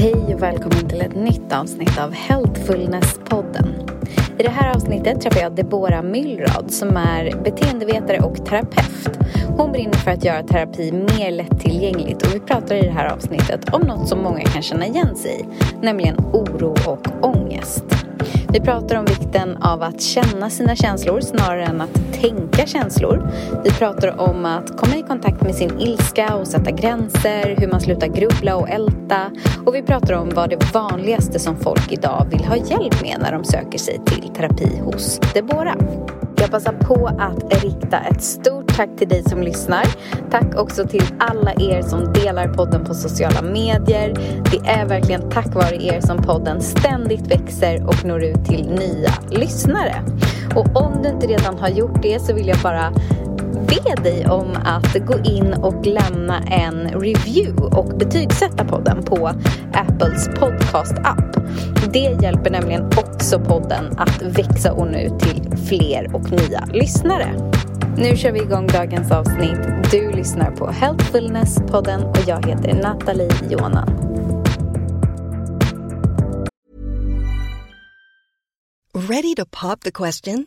Hej och välkommen till ett nytt avsnitt av Healthfulness-podden. I det här avsnittet träffar jag Deborah Myllrad som är beteendevetare och terapeut. Hon brinner för att göra terapi mer lättillgängligt och vi pratar i det här avsnittet om något som många kan känna igen sig i, nämligen oro och ångest. Vi pratar om vikten av att känna sina känslor snarare än att tänka känslor. Vi pratar om att komma i kontakt med sin ilska och sätta gränser, hur man slutar grubbla och älta. Och vi pratar om vad det vanligaste som folk idag vill ha hjälp med när de söker sig till terapi hos Debora. Jag passa på att rikta ett stort tack till dig som lyssnar. Tack också till alla er som delar podden på sociala medier. Det är verkligen tack vare er som podden ständigt växer och når ut till nya lyssnare. Och om du inte redan har gjort det så vill jag bara be dig om att gå in och lämna en review och betygsätta podden på Apples podcast-app. Det hjälper nämligen också podden att växa och nå ut till fler och nya lyssnare. Nu kör vi igång dagens avsnitt. Du lyssnar på Healthfulness-podden och jag heter Nathalie Jonan. Ready to pop the question?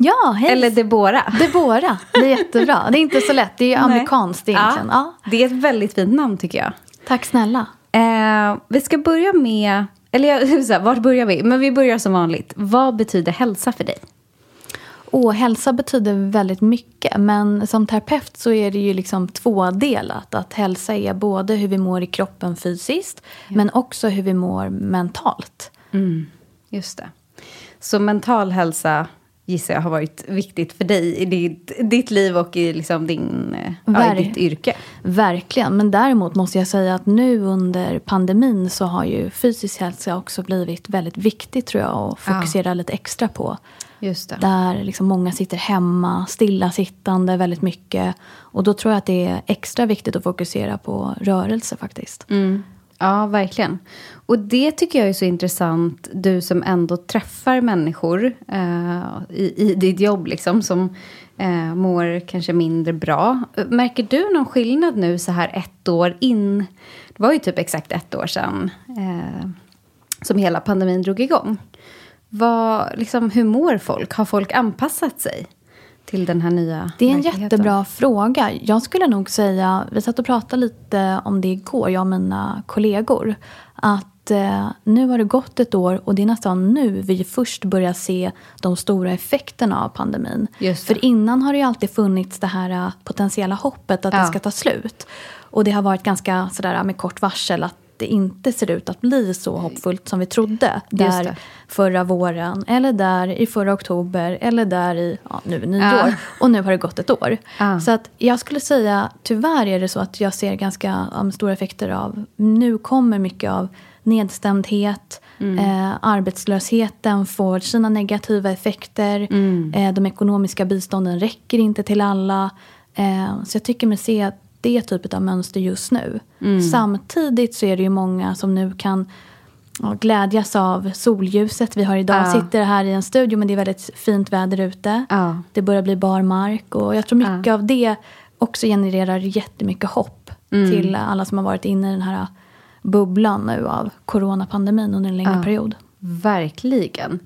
Ja, hej. Eller Deborah. Deborah, det är jättebra. Det är inte så lätt, det är ju amerikanskt egentligen. Ja. Ja, det är ett väldigt fint namn tycker jag. Tack snälla. Eh, vi ska börja med, eller så här, vart börjar vi? Men vi börjar som vanligt. Vad betyder hälsa för dig? Och hälsa betyder väldigt mycket, men som terapeut så är det ju liksom tvådelat. Att hälsa är både hur vi mår i kroppen fysiskt, men också hur vi mår mentalt. Just det. Så mental hälsa gissar jag har varit viktigt för dig i ditt, ditt liv och i, liksom din, eh, ja, Ver- ditt yrke. Verkligen, men däremot måste jag säga att nu under pandemin så har ju fysisk hälsa också blivit väldigt viktigt tror jag att fokusera lite extra på. Just det. Där liksom många sitter hemma, stillasittande väldigt mycket. Och då tror jag att det är extra viktigt att fokusera på rörelse faktiskt. Ja, verkligen. Och det tycker jag är så intressant, du som ändå träffar människor eh, i, i ditt jobb, liksom, som eh, mår kanske mindre bra. Märker du någon skillnad nu så här ett år in? Det var ju typ exakt ett år sedan eh, som hela pandemin drog igång. Vad, liksom, hur mår folk? Har folk anpassat sig till den här nya Det är en jättebra fråga. Jag skulle nog säga, vi satt och pratade lite om det igår, jag och mina kollegor. Att eh, nu har det gått ett år och det är nästan nu vi först börjar se de stora effekterna av pandemin. För innan har det ju alltid funnits det här eh, potentiella hoppet att Ja. det ska ta slut. Och det har varit ganska sådär med kort varsel att det inte ser ut att bli så hoppfullt som vi trodde. Där förra våren, eller där i förra oktober, eller där i ja, nu nyår. Ja. Och nu har det gått ett år. Ja. Så att jag skulle säga, tyvärr är det så att jag ser ganska um, stora effekter av, nu kommer mycket av nedstämdhet, eh, arbetslösheten får sina negativa effekter, eh, de ekonomiska bistånden räcker inte till alla. Eh, så jag tycker mig se det typet av mönster just nu. Samtidigt så är det ju många som nu kan ja, glädjas av solljuset vi har idag. Ja. Sitter här i en studio men det är väldigt fint väder ute. Ja. Det börjar bli bar mark och jag tror mycket av det också genererar jättemycket hopp Mm. till alla som har varit inne i den här bubblan nu av coronapandemin under en längre Ja. period. Verkligen.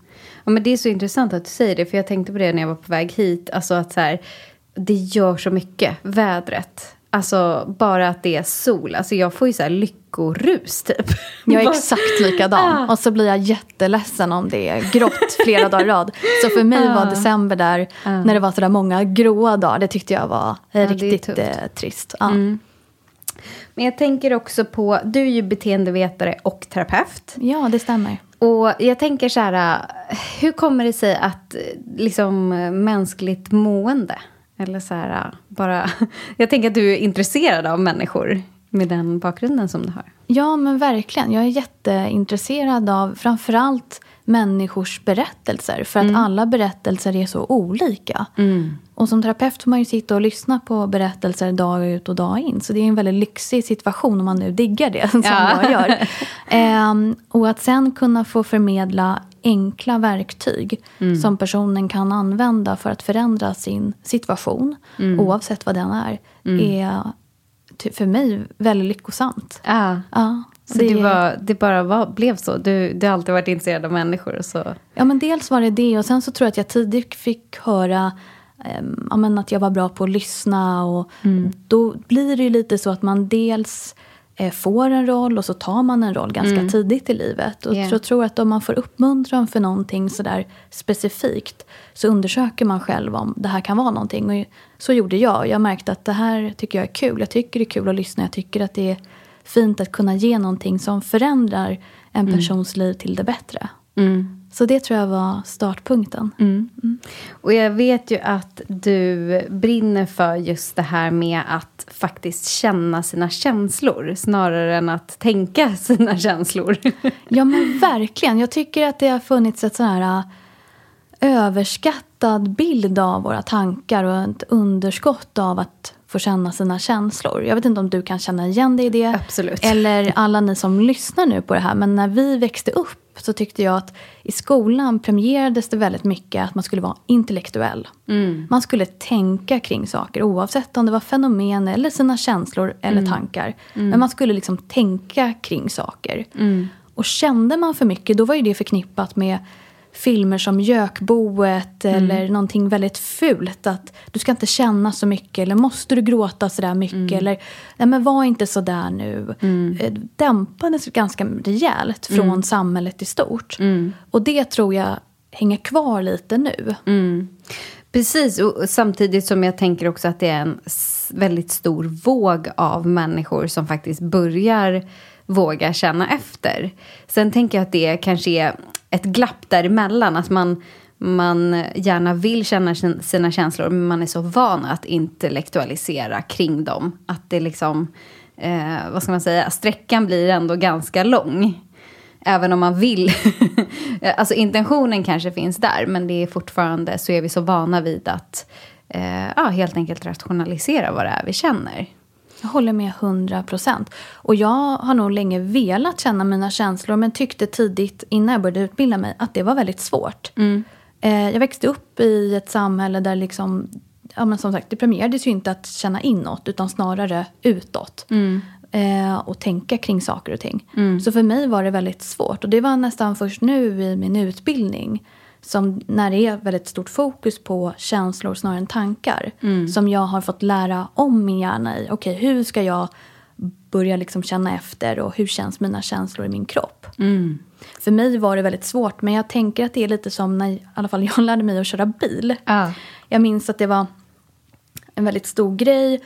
Ja, men det är så intressant att du säger det, för jag tänkte på det när jag var på väg hit. Alltså att så här, det gör så mycket, vädret. Alltså bara att det är sol. Alltså jag får ju så här lyckorus typ. Jag är exakt likadan. Och så blir jag jätteledsen om det är grått flera dagar i rad. Så för mig var december där, när det var sådär många gråa dagar, det tyckte jag var är riktigt eh, trist. Ja. Men jag tänker också på, du är ju beteendevetare och terapeut. ja, det stämmer. Och jag tänker så här, hur kommer det sig att liksom mänskligt mående, eller så här, bara, jag tänker att du är intresserad av människor med den bakgrunden som du har. Ja, men verkligen. Jag är jätteintresserad av framförallt människors berättelser. För att alla berättelser är så olika. Och som terapeut får man ju sitta och lyssna på berättelser dag ut och dag in. Så det är en väldigt lyxig situation om man nu diggar det som Ja. jag gör. Ehm, och att sen kunna få förmedla enkla verktyg som personen kan använda för att förändra sin situation, oavsett vad den är, är ty- för mig väldigt lyckosamt. Ja. Ja, Så det, det, var, det bara var, blev så? Du, du har alltid varit intresserad av människor? Så. ja, men dels var det det och sen så tror jag att jag tidigt fick höra ja, men att jag var bra på att lyssna. Och Då blir det ju lite så att man dels eh, får en roll och så tar man en roll ganska tidigt i livet. Och Yeah. jag tror att om man får uppmuntran för någonting sådär specifikt så undersöker man själv om det här kan vara någonting. Och så gjorde jag. Jag märkte att det här tycker jag är kul. Jag tycker det är kul att lyssna. Jag tycker att det är fint att kunna ge någonting som förändrar en persons liv till det bättre. Så det tror jag var startpunkten. Och jag vet ju att du brinner för just det här med att faktiskt känna sina känslor snarare än att tänka sina känslor. Ja men verkligen. Jag tycker att det har funnits ett sån här äh, överskattad bild av våra tankar och ett underskott av att få känna sina känslor. Jag vet inte om du kan känna igen dig i det. Absolut. Eller alla ni som lyssnar nu på det här. Men när vi växte upp så tyckte jag att i skolan premierades det väldigt mycket att man skulle vara intellektuell. Man skulle tänka kring saker oavsett om det var fenomen eller sina känslor eller tankar. Men man skulle liksom tänka kring saker. Och kände man för mycket då var ju det förknippat med filmer som Gökboet eller någonting väldigt fult. Att du ska inte känna så mycket eller måste du gråta så där mycket eller nej men var inte så där nu. Eh, Dämpades ganska rejält från samhället i stort. Och det tror jag hänger kvar lite nu. Precis, och samtidigt som jag tänker också att det är en väldigt stor våg av människor som faktiskt börjar våga känna efter. Sen tänker jag att det kanske är ett glapp däremellan, att man, man gärna vill känna sina känslor men man är så van att intellektualisera kring dem. Att det liksom, eh, vad ska man säga, sträckan blir ändå ganska lång. Även om man vill. alltså intentionen kanske finns där, men det är fortfarande så är vi så vana vid att eh, ja, helt enkelt rationalisera vad det är vi känner. Jag håller med 100 procent. Och jag har nog länge velat känna mina känslor men tyckte tidigt innan jag började utbilda mig att det var väldigt svårt. Eh, jag växte upp i ett samhälle där liksom, ja men som sagt, det premierades ju inte att känna inåt utan snarare utåt. Eh, och tänka kring saker och ting. Så för mig var det väldigt svårt. Och det var nästan först nu i min utbildning som när det är väldigt stort fokus på känslor snarare än tankar. Som jag har fått lära om min hjärna i. Okej, hur ska jag börja liksom känna efter och hur känns mina känslor i min kropp? För mig var det väldigt svårt, men jag tänker att det är lite som när i alla fall jag lärde mig att köra bil. Ja. Jag minns att det var en väldigt stor grej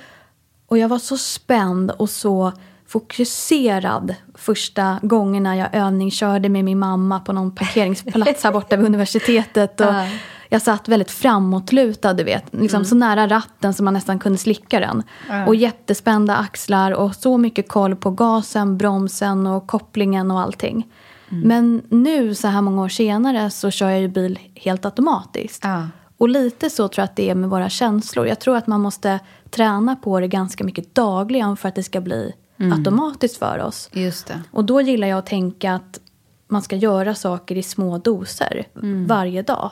och jag var så spänd och så fokuserad första gångerna jag övningskörde med min mamma på någon parkeringsplats här borta vid universitetet. Och Ja. Jag satt väldigt framåtlutad, du vet. Liksom så nära ratten så man nästan kunde slicka den. Och jättespända axlar och så mycket koll på gasen, bromsen och kopplingen och allting. Men nu, så här många år senare, så kör jag ju bil helt automatiskt. Ja. Och lite så tror jag att det är med våra känslor. Jag tror att man måste träna på det ganska mycket dagligen för att det ska bli automatiskt för oss. Just det. Och då gillar jag att tänka att man ska göra saker i små doser varje dag.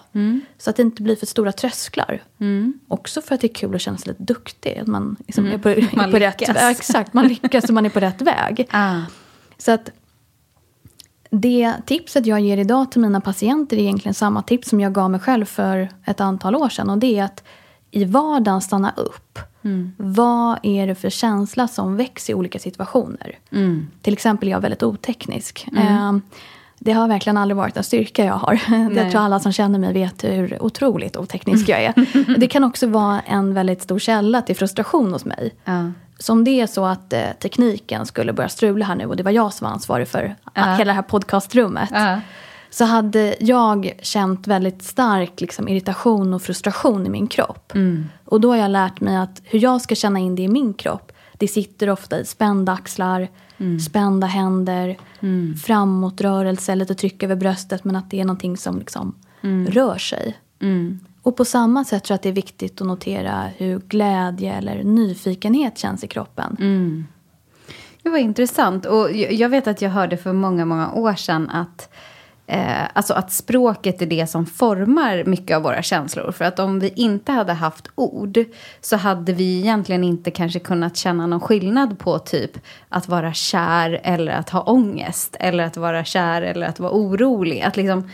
Så att det inte blir för stora trösklar. Också för att det är kul att känna sig lite duktig. Att man liksom är på, är Man på rätt, lyckas. ja, exakt, man lyckas och man är på rätt väg. Ah. Så att det tipset jag ger idag till mina patienter är egentligen samma tips som jag gav mig själv för ett antal år sedan. Och det är att i vardagen stanna upp Vad är det för känsla som väcks i olika situationer? Till exempel är jag väldigt oteknisk. Eh, det har verkligen aldrig varit en styrka jag har. Jag tror alla som känner mig vet hur otroligt oteknisk jag är. Det kan också vara en väldigt stor källa till frustration hos mig. Ja. Så om det är så att eh, tekniken skulle börja strula här nu och det var jag som var ansvarig för hela det här podcastrummet. Ja. Så hade jag känt väldigt stark liksom, irritation och frustration i min kropp. Och då har jag lärt mig att hur jag ska känna in det i min kropp. Det sitter ofta i spända axlar, spända händer, framåtrörelse, lite tryck över bröstet. Men att det är någonting som liksom rör sig. Och på samma sätt tror jag att det är viktigt att notera hur glädje eller nyfikenhet känns i kroppen. Det var intressant. Och jag jag vet att jag hörde för många, många år sedan att Eh, alltså att språket är det som formar mycket av våra känslor. För att om vi inte hade haft ord så hade vi egentligen inte kanske kunnat känna någon skillnad på typ att vara kär eller att ha ångest. Eller att vara kär eller att vara orolig. Att liksom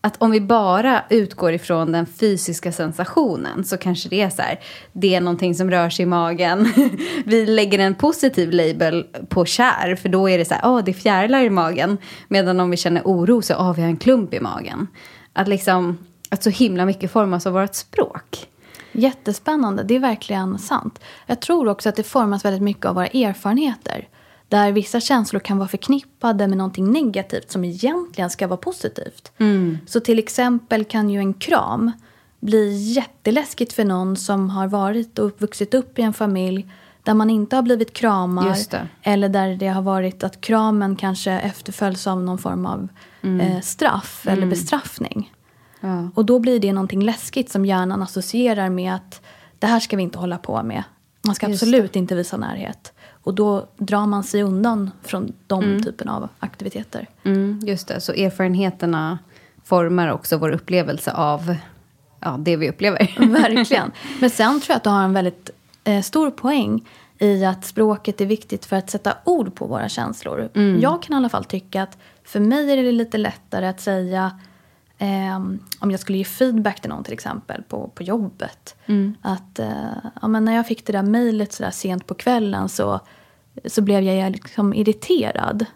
att om vi bara utgår ifrån den fysiska sensationen så kanske det är så här, det är någonting som rör sig i magen. vi lägger en positiv label på kär, för då är det så här, åh, det är fjärilar i magen. Medan om vi känner oro så, åh, vi har en klump i magen. Att liksom, att så himla mycket formas av vårt språk. Jättespännande, det är verkligen sant. Jag tror också att det formas väldigt mycket av våra erfarenheter. Där vissa känslor kan vara förknippade med någonting negativt som egentligen ska vara positivt. Så till exempel kan ju en kram bli jätteläskigt för någon som har varit och vuxit upp i en familj där man inte har blivit kramar. Det. Eller där det har varit att kramen kanske efterföljs av någon form av eh, straff eller bestraffning. Ja. Och då blir det någonting läskigt som hjärnan associerar med att det här ska vi inte hålla på med. Man ska Just absolut inte visa närhet. Och då drar man sig undan från de typen av aktiviteter. Mm, just det, så erfarenheterna formar också vår upplevelse av ja, det vi upplever. Verkligen. Men sen tror jag att du har en väldigt eh, stor poäng i att språket är viktigt för att sätta ord på våra känslor. Jag kan i alla fall tycka att för mig är det lite lättare att säga ehm, om jag skulle ge feedback till någon till exempel på, på jobbet. Att eh, ja, men när jag fick det där mejlet så där sent på kvällen så, så blev jag liksom irriterad.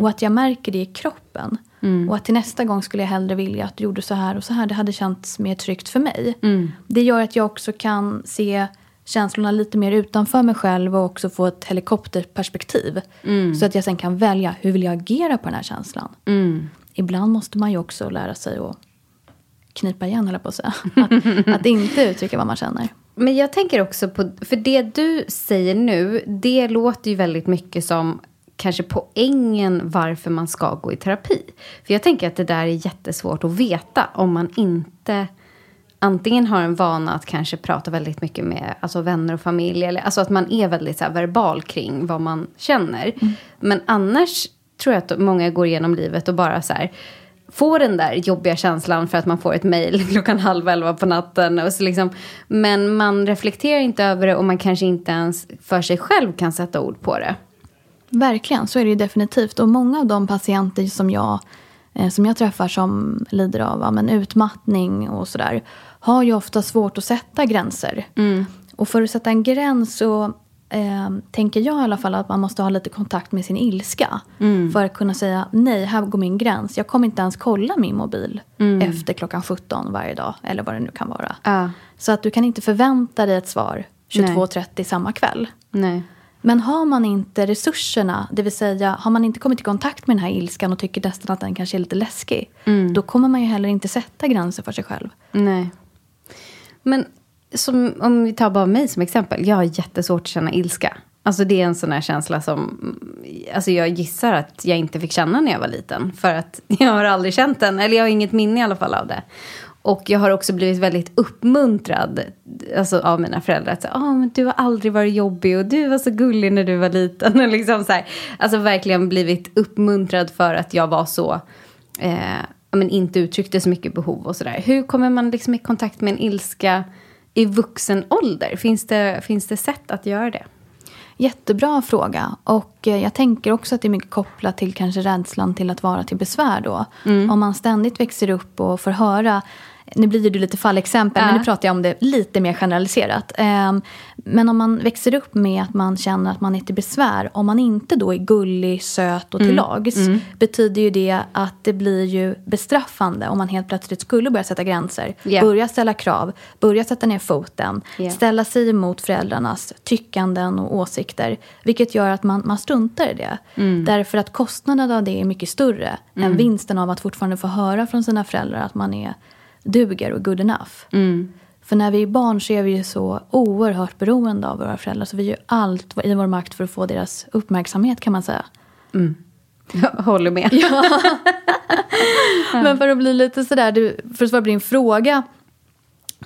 Och att jag märker det i kroppen. Och att till nästa gång skulle jag hellre vilja att du gjorde så här och så här. Det hade känts mer tryggt för mig. Det gör att jag också kan se känslorna lite mer utanför mig själv och också få ett helikopterperspektiv. Så att jag sen kan välja hur vill jag agera på den här känslan. Ibland måste man ju också lära sig att knipa igen, eller på att säga. Att, att inte uttrycka vad man känner. Men jag tänker också på, för det du säger nu, det låter ju väldigt mycket som kanske poängen varför man ska gå i terapi. För jag tänker att det där är jättesvårt att veta om man inte antingen har en vana att kanske prata väldigt mycket med alltså vänner och familj. Eller, alltså att man är väldigt så verbal kring vad man känner. Men annars tror jag att många går igenom livet och bara så här får den där jobbiga känslan för att man får ett mejl klockan halv elva på natten. Och så liksom, men man reflekterar inte över det och man kanske inte ens för sig själv kan sätta ord på det. Verkligen, så är det ju definitivt. Och många av de patienter som jag, eh, som jag träffar som lider av ja, men utmattning och sådär har ju ofta svårt att sätta gränser. Och för att sätta en gräns så eh, tänker jag i alla fall att man måste ha lite kontakt med sin ilska. För att kunna säga nej, här går min gräns. Jag kommer inte ens kolla min mobil efter klockan 17 varje dag. Eller vad det nu kan vara. Ja. Så att du kan inte förvänta dig ett svar 22.30 samma kväll. Nej. Men har man inte resurserna, det vill säga har man inte kommit i kontakt med den här ilskan och tycker nästan att den kanske är lite läskig. Då kommer man ju heller inte sätta gränser för sig själv. Nej. Men som, om vi tar bara mig som exempel. Jag har jättesvårt att känna ilska. Alltså det är en sån här känsla som alltså jag gissar att jag inte fick känna när jag var liten. För att jag har aldrig känt den. Eller jag har inget minne i alla fall av det. Och jag har också blivit väldigt uppmuntrad alltså, av mina föräldrar. Att säga, oh, men du har aldrig varit jobbig och du var så gullig när du var liten. Och liksom så här, alltså verkligen blivit uppmuntrad för att jag var så... Eh, men inte uttryckte så mycket behov och sådär. Hur kommer man liksom i kontakt med en ilska i vuxen ålder? Finns det, finns det sätt att göra det? Jättebra fråga. Och eh, jag tänker också att det är mycket kopplat till kanske rädslan till att vara till besvär då. Om man ständigt växer upp och får höra nu blir det lite fallexempel, Ja. men nu pratar jag om det lite mer generaliserat. Ehm, Men om man växer upp med att man känner att man är till besvär, om man inte då är gullig, söt och till lags, betyder ju det att det blir ju bestraffande om man helt plötsligt skulle börja sätta gränser, Ja. börja ställa krav, börja sätta ner foten, Ja. ställa sig emot föräldrarnas tyckanden och åsikter. Vilket gör att man, man struntar i det. Därför att kostnaden av det är mycket större än vinsten av att fortfarande få höra från sina föräldrar att man är duger och good enough. För när vi är barn så är vi ju så oerhört beroende av våra föräldrar. Så vi gör allt i vår makt för att få deras uppmärksamhet kan man säga. Jag håller med. Men för att bli lite sådär, du, för att svara på din fråga.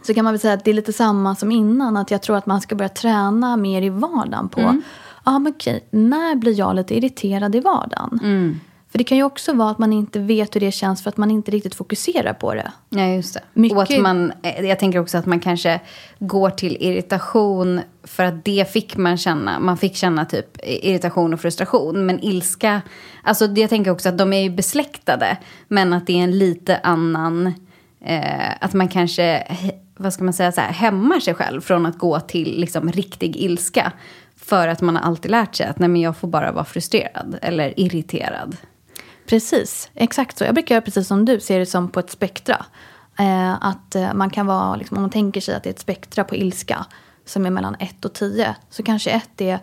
Så kan man väl säga att det är lite samma som innan. Att jag tror att man ska börja träna mer i vardagen på. Mm. Ja men okej, när blir jag lite irriterad i vardagen? Mm. För det kan ju också vara att man inte vet hur det känns för att man inte riktigt fokuserar på det. Ja, just det. Mycket- Och att man, eh, jag tänker också att man kanske går till irritation för att det fick man känna. Man fick känna typ irritation och frustration. Men ilska, alltså jag tänker också att de är ju besläktade. Men att det är en lite annan, eh, att man kanske, vad ska man säga, så här, hämmar sig själv från att gå till liksom riktig ilska. För att man har alltid lärt sig att nej, men jag får bara vara frustrerad eller irriterad. Precis, exakt så. Jag brukar precis som du se det som på ett spektra. Eh, att eh, man kan vara, liksom, om man tänker sig att det är ett spektra på ilska som är mellan 1 och 10. Så kanske 1 är,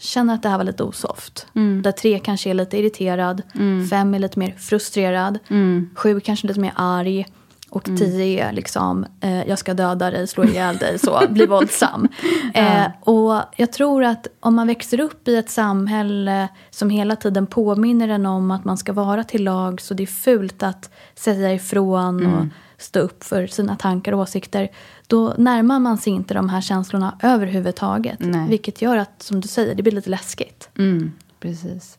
känner att det här var lite osoft. Där 3 kanske är lite irriterad. 5 är lite mer frustrerad. 7 kanske är lite mer arg. Och 10 är liksom, eh, jag ska döda dig, slå ihjäl dig, så, bli våldsam. Eh, och jag tror att om man växer upp i ett samhälle som hela tiden påminner en om att man ska vara till lag så det är fult att säga ifrån och stå upp för sina tankar och åsikter. Då närmar man sig inte de här känslorna överhuvudtaget. Nej. Vilket gör att, som du säger, det blir lite läskigt. Mm, precis.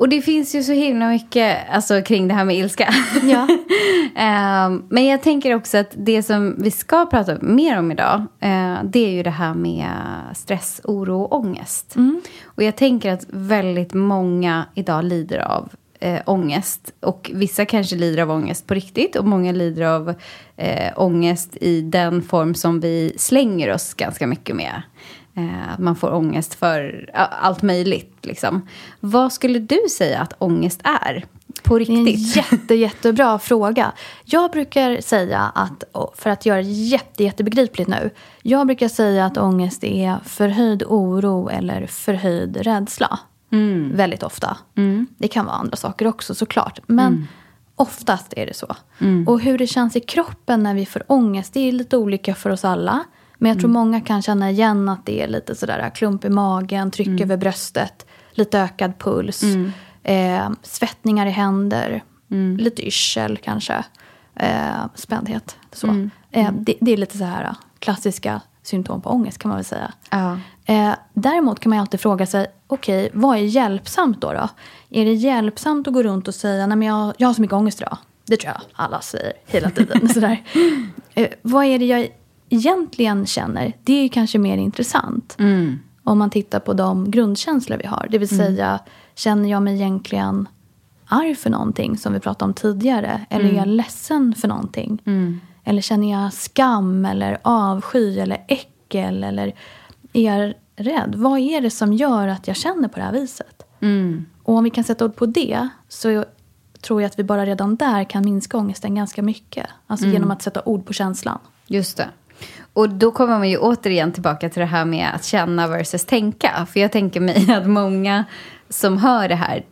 Och det finns ju så himla mycket alltså, kring det här med ilska. Ja. Ehm, men jag tänker också att det som vi ska prata mer om idag, eh, det är ju det här med stress, oro och ångest. Och jag tänker att väldigt många idag lider av eh, ångest. Och vissa kanske lider av ångest på riktigt och många lider av eh, ångest i den form som vi slänger oss ganska mycket med. Eh, att man får ångest för allt möjligt. Liksom. Vad skulle du säga att ångest är? På Det är en riktigt? jätte, jättebra fråga. Jag brukar säga att, för att göra det jätte, jättebegripligt nu. Jag brukar säga att ångest är förhöjd oro eller förhöjd rädsla. Väldigt ofta. Det kan vara andra saker också såklart. Men oftast är det så. Och hur det känns i kroppen när vi får ångest, det är lite olika för oss alla. Men jag tror många kan känna igen att det är lite sådär klump i magen, tryck över bröstet, lite ökad puls, eh, svettningar i händer, lite yrsel kanske, eh, spändhet. Så. Eh, det, det är lite så här klassiska symptom på ångest kan man väl säga. Ja. Eh, däremot kan man ju alltid fråga sig, okej, vad är hjälpsamt då, då? Är det hjälpsamt att gå runt och säga, nej men jag, jag har så mycket ångest idag? Det tror jag alla säger hela tiden. Sådär. Eh, vad är det jag egentligen känner? Det är kanske mer intressant. Om man tittar på de grundkänslor vi har. Det vill säga, känner jag mig egentligen arg för någonting som vi pratade om tidigare? Eller är jag ledsen för någonting? Eller känner jag skam eller avsky eller äckel? Eller är jag rädd? Vad är det som gör att jag känner på det här viset? Och om vi kan sätta ord på det så tror jag att vi bara redan där kan minska ångesten ganska mycket. Alltså genom att sätta ord på känslan. Just det. Och då kommer man ju återigen tillbaka till det här med att känna versus tänka. För jag tänker mig att många som hör det här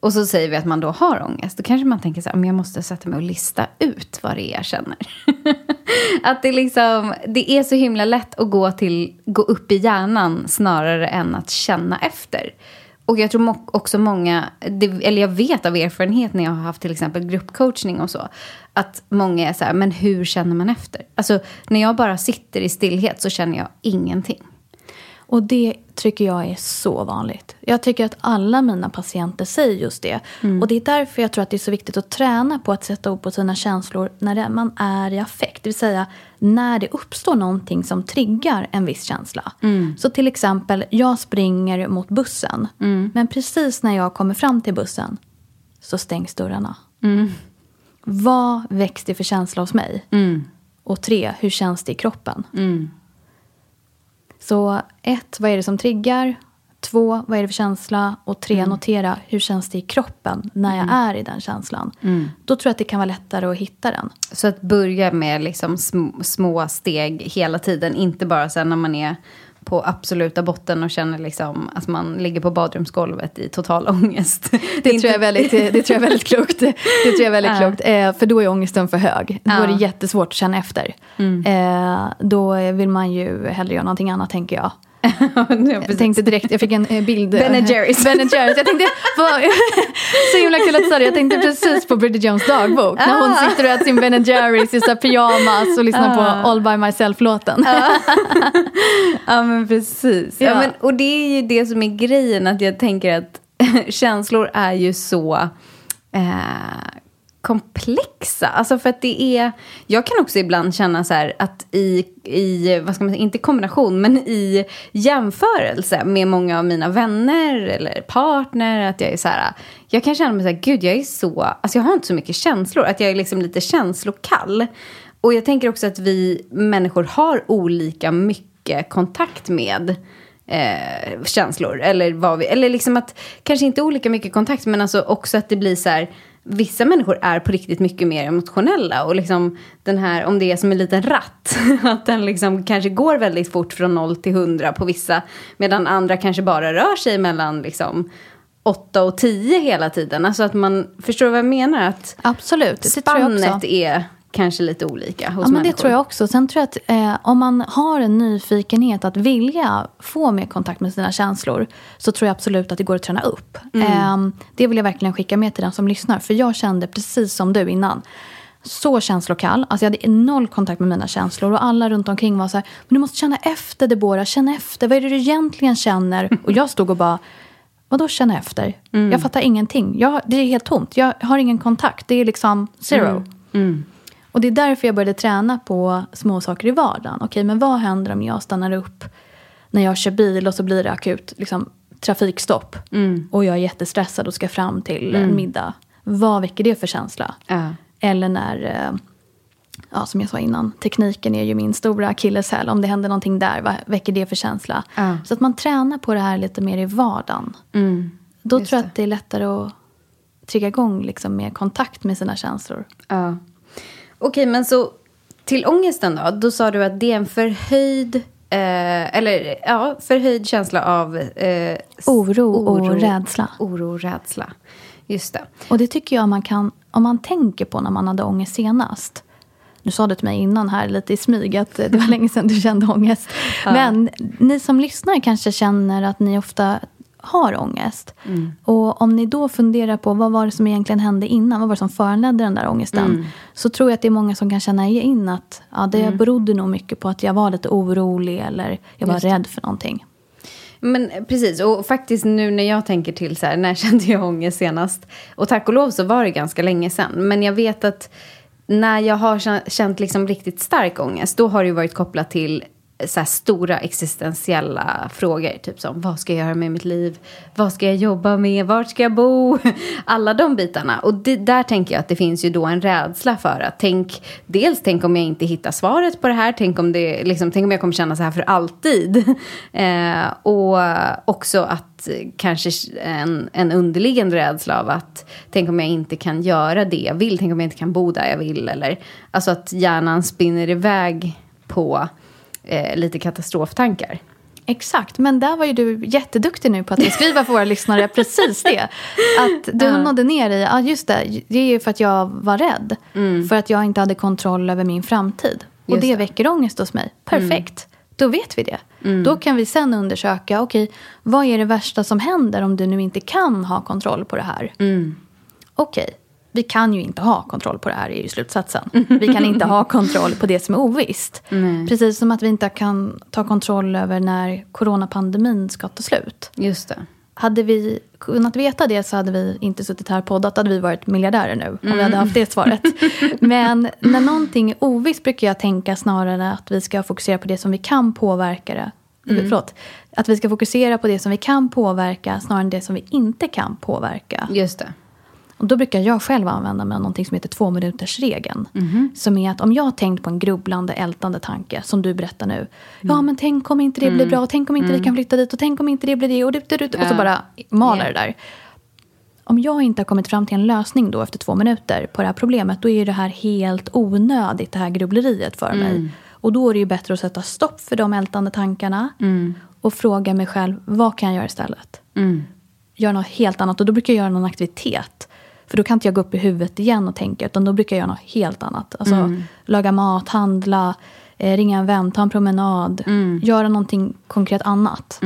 och så säger vi att man då har ångest. Då kanske man tänker så här, men jag måste sätta mig och lista ut vad det är jag känner. att det liksom, det är så himla lätt att gå, till, gå upp i hjärnan snarare än att känna efter. Och jag tror också många, eller jag vet av erfarenhet när jag har haft till exempel gruppcoachning och så, att många är så här, men hur känner man efter? Alltså när jag bara sitter i stillhet så känner jag ingenting. Och det tycker jag är så vanligt. Jag tycker att alla mina patienter säger just det. Och det är därför jag tror att det är så viktigt att träna på att sätta ord på sina känslor när man är i affekt. Det vill säga när det uppstår någonting som triggar en viss känsla. Så till exempel, jag springer mot bussen. Men precis när jag kommer fram till bussen så stängs dörrarna. vad väcks det för känsla hos mig? Mm. Och tre, hur känns det i kroppen? Så ett, vad är det som triggar? Två, vad är det för känsla? Och tre, notera hur känns det i kroppen när jag är i den känslan. Då tror jag att det kan vara lättare att hitta den. Så att börja med liksom sm- små steg hela tiden. Inte bara sen när man är på absoluta botten och känner liksom att man ligger på badrumsgolvet i total ångest. Det, tror, jag är väldigt, det tror jag är väldigt klokt. Det tror jag är väldigt klokt. Eh, för då är ångesten för hög. Då är det jättesvårt att känna efter. Eh, då vill man ju hellre göra någonting annat, tänker jag. Jag tänkte direkt, jag fick en eh, bild. Ben Jerrys. Ben Jerrys. Jag tänkte, vad, så himla kul att du sa det. Jag tänkte precis på Bridget Jones dagbok. När hon Ah. sitter och äter sin Ben Jerrys i så pyjamas och lyssnar på All by myself-låten. Ja men precis. Ja. Ja. men, och det är ju det som är grejen, att jag tänker att känslor är ju så eh, komplexa. Alltså för att det är, jag kan också ibland känna så här att i, i vad ska man säga, inte kombination, men i jämförelse med många av mina vänner eller partner, att jag är så här, jag kan känna mig så här, gud jag är så, alltså jag har inte så mycket känslor, att jag är liksom lite känslokall. Och jag tänker också att vi människor har olika mycket kontakt med eh, känslor. Eller, vad vi, eller liksom att, kanske inte olika mycket kontakt, men alltså också att det blir så här, vissa människor är på riktigt mycket mer emotionella. Och liksom den här, om det är som en liten ratt, att den liksom kanske går väldigt fort från 0 till 100 på vissa, medan andra kanske bara rör sig mellan liksom 8 och 10 hela tiden. Alltså att man, förstår du vad jag menar? Att Absolut, det tror spannet är kanske lite olika hos Ja, men det människor. tror jag också. Sen tror jag att eh, om man har en nyfikenhet att vilja få mer kontakt med sina känslor så tror jag absolut att det går att träna upp. Eh, det vill jag verkligen skicka med till den som lyssnar. För jag kände precis som du innan. Så känslokall. Alltså jag hade noll kontakt med mina känslor. Och alla runt omkring var så här, men du måste känna efter Deborah, känna efter. Vad är det du egentligen känner? Och jag stod och bara, vadå känna efter? Jag fattar ingenting. Jag, det är helt tomt. Jag har ingen kontakt. Det är liksom zero. Och det är därför jag började träna på små saker i vardagen. Okej, men vad händer om jag stannar upp när jag kör bil och så blir det akut liksom, trafikstopp. Och jag är jättestressad och ska fram till en middag. Vad väcker det för känsla? Ja. Eller när, eh, ja, som jag sa innan, tekniken är ju min stora akilleshäl. Om det händer någonting där, vad väcker det för känsla? Ja. Så att man tränar på det här lite mer i vardagen. Då tror jag att det är lättare att trigga igång liksom, med kontakt med sina känslor. Ja. Okej, men så till ångesten då. Då sa du att det är en förhöjd, eh, eller ja, förhöjd känsla av eh, Oro och rädsla. Oro och rädsla. Just det. Och det tycker jag man kan, om man tänker på när man hade ångest senast. Nu sa du till mig innan här lite i smyg att det var länge sedan du kände ångest. Men ni som lyssnar kanske känner att ni ofta har ångest. Och om ni då funderar på vad var det som egentligen hände innan, vad var det som föranledde den där ångesten. Så tror jag att det är många som kan känna in att ja, det berodde nog mycket på att jag var lite orolig eller jag var rädd för någonting. Men precis, och faktiskt nu när jag tänker till så här, när kände jag ångest senast? Och tack och lov så var det ganska länge sedan. Men jag vet att när jag har kä- känt liksom riktigt stark ångest, då har det varit kopplat till så här stora existentiella frågor. Typ som, vad ska jag göra med mitt liv? Vad ska jag jobba med? Vart ska jag bo? Alla de bitarna. Och det, där tänker jag att det finns ju då en rädsla för att tänk, dels tänk om jag inte hittar svaret på det här. Tänk om, det, liksom, tänk om jag kommer känna så här för alltid. Eh, och också att kanske en, en underliggande rädsla av att tänk om jag inte kan göra det jag vill. Tänk om jag inte kan bo där jag vill. Eller, alltså att hjärnan spinner iväg på eh, lite katastroftankar. Exakt, men där var ju du jätteduktig nu på att beskriva för våra lyssnare precis det. Att du Ja. nådde ner i, ja just det, det är ju för att jag var rädd. För att jag inte hade kontroll över min framtid. Och Just det, det. väcker ångest hos mig. Perfekt, då vet vi det. Då kan vi sen undersöka, okej, vad är det värsta som händer om du nu inte kan ha kontroll på det här? Okej, vi kan ju inte ha kontroll på det här är ju slutsatsen. Vi kan inte ha kontroll på det som är ovisst. Precis som att vi inte kan ta kontroll över när coronapandemin ska ta slut. Just det. Hade vi kunnat veta det så hade vi inte suttit här och poddat. hade vi varit miljardärer nu om vi hade haft det svaret. Men när någonting är ovisst brukar jag tänka snarare att vi ska fokusera på det som vi kan påverka det. Förlåt. Att vi ska fokusera på det som vi kan påverka snarare än det som vi inte kan påverka. Just det. Och då brukar jag själv använda mig av någonting som heter tvåminutersregeln. Som är att om jag har tänkt på en grubblande, ältande tanke, som du berättar nu. Ja, men tänk om inte det blir bra, tänk om inte vi kan flytta dit och tänk om inte det blir det. Och, det, det, det och så bara maler det där. Om jag inte har kommit fram till en lösning då efter två minuter på det här problemet, då är det här helt onödigt, det här grubbleriet för mig. Och då är det ju bättre att sätta stopp för de ältande tankarna och fråga mig själv, vad kan jag göra istället? Göra något helt annat. Och då brukar jag göra någon aktivitet. För då kan inte jag gå upp i huvudet igen och tänka, utan då brukar jag göra något helt annat. Alltså laga mat, handla, eh, ringa en vän, ta en promenad. Göra någonting konkret annat.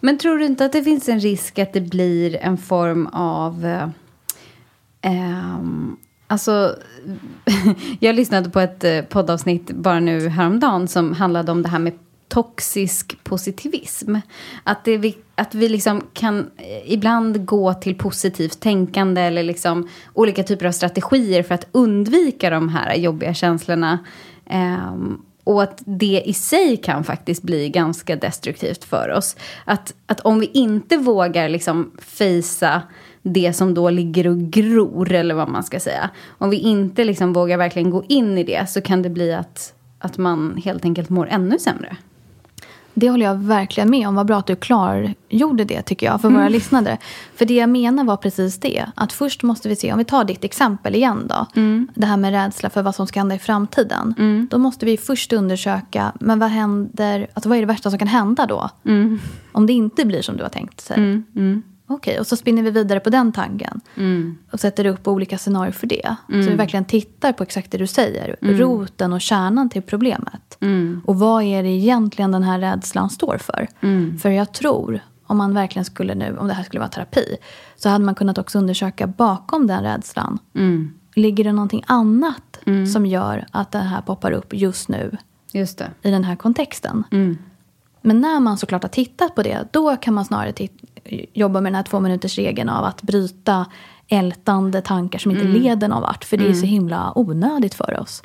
Men tror du inte att det finns en risk att det blir en form av... Eh, ehm, alltså, jag lyssnade på ett eh, poddavsnitt bara nu häromdagen som handlade om det här med toxisk positivism. Att, det, vi- att vi liksom kan eh, ibland gå till positivt tänkande eller liksom olika typer av strategier för att undvika de här jobbiga känslorna. Um, och att det i sig kan faktiskt bli ganska destruktivt för oss. Att, att om vi inte vågar liksom fejsa det som då ligger och gror, eller vad man ska säga. Om vi inte liksom vågar verkligen gå in i det så kan det bli att, att man helt enkelt mår ännu sämre. Det håller jag verkligen med om. Vad bra att du klargjorde det tycker jag för våra lyssnare. För det jag menar var precis det. Att först måste vi se, om vi tar ditt exempel igen då. Det här med rädsla för vad som ska hända i framtiden. Då måste vi först undersöka, men vad händer, alltså vad är det värsta som kan hända då? Om det inte blir som du har tänkt sig. Okej, och så spinner vi vidare på den tanken. Och sätter upp olika scenarier för det. Så vi verkligen tittar på exakt det du säger. Roten och kärnan till problemet. Och vad är det egentligen den här rädslan står för? För jag tror, om man verkligen skulle nu, om det här skulle vara terapi. Så hade man kunnat också undersöka bakom den rädslan. Ligger det någonting annat som gör att det här poppar upp just nu? Just det. i den här kontexten. Men när man såklart har tittat på det, då kan man snarare jobba med den här två minuters regeln av att bryta ältande tankar som inte leder någon vart. För det är så himla onödigt för oss.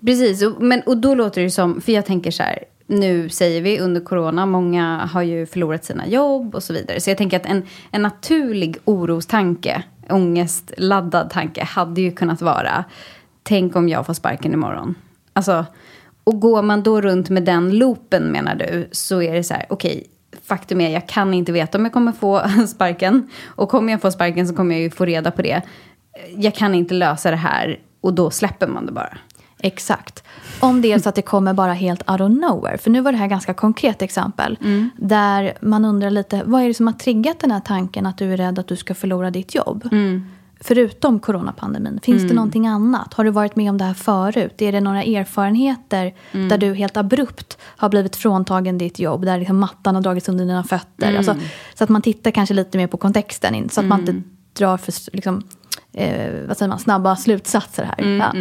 Precis, och, men, och då låter det som, för jag tänker så här, nu säger vi under corona, många har ju förlorat sina jobb och så vidare. Så jag tänker att en, en naturlig orostanke, ångestladdad tanke, hade ju kunnat vara, tänk om jag får sparken imorgon. Alltså, och går man då runt med den loopen menar du, så är det så här, okej, faktum är jag kan inte veta om jag kommer få sparken. Och kommer jag få sparken så kommer jag ju få reda på det. Jag kan inte lösa det här och då släpper man det bara. Exakt. Om det är så att det kommer bara helt out of nowhere. För nu var det här ganska konkret exempel. Där man undrar lite, vad är det som har triggat den här tanken att du är rädd att du ska förlora ditt jobb? Förutom coronapandemin, finns det någonting annat? Har du varit med om det här förut? Är det några erfarenheter där du helt abrupt har blivit fråntagen ditt jobb? Där liksom mattan har dragits under dina fötter? Alltså, så att man tittar kanske lite mer på kontexten. Så att man inte drar för liksom, eh, vad säger man, snabba slutsatser här. Ja.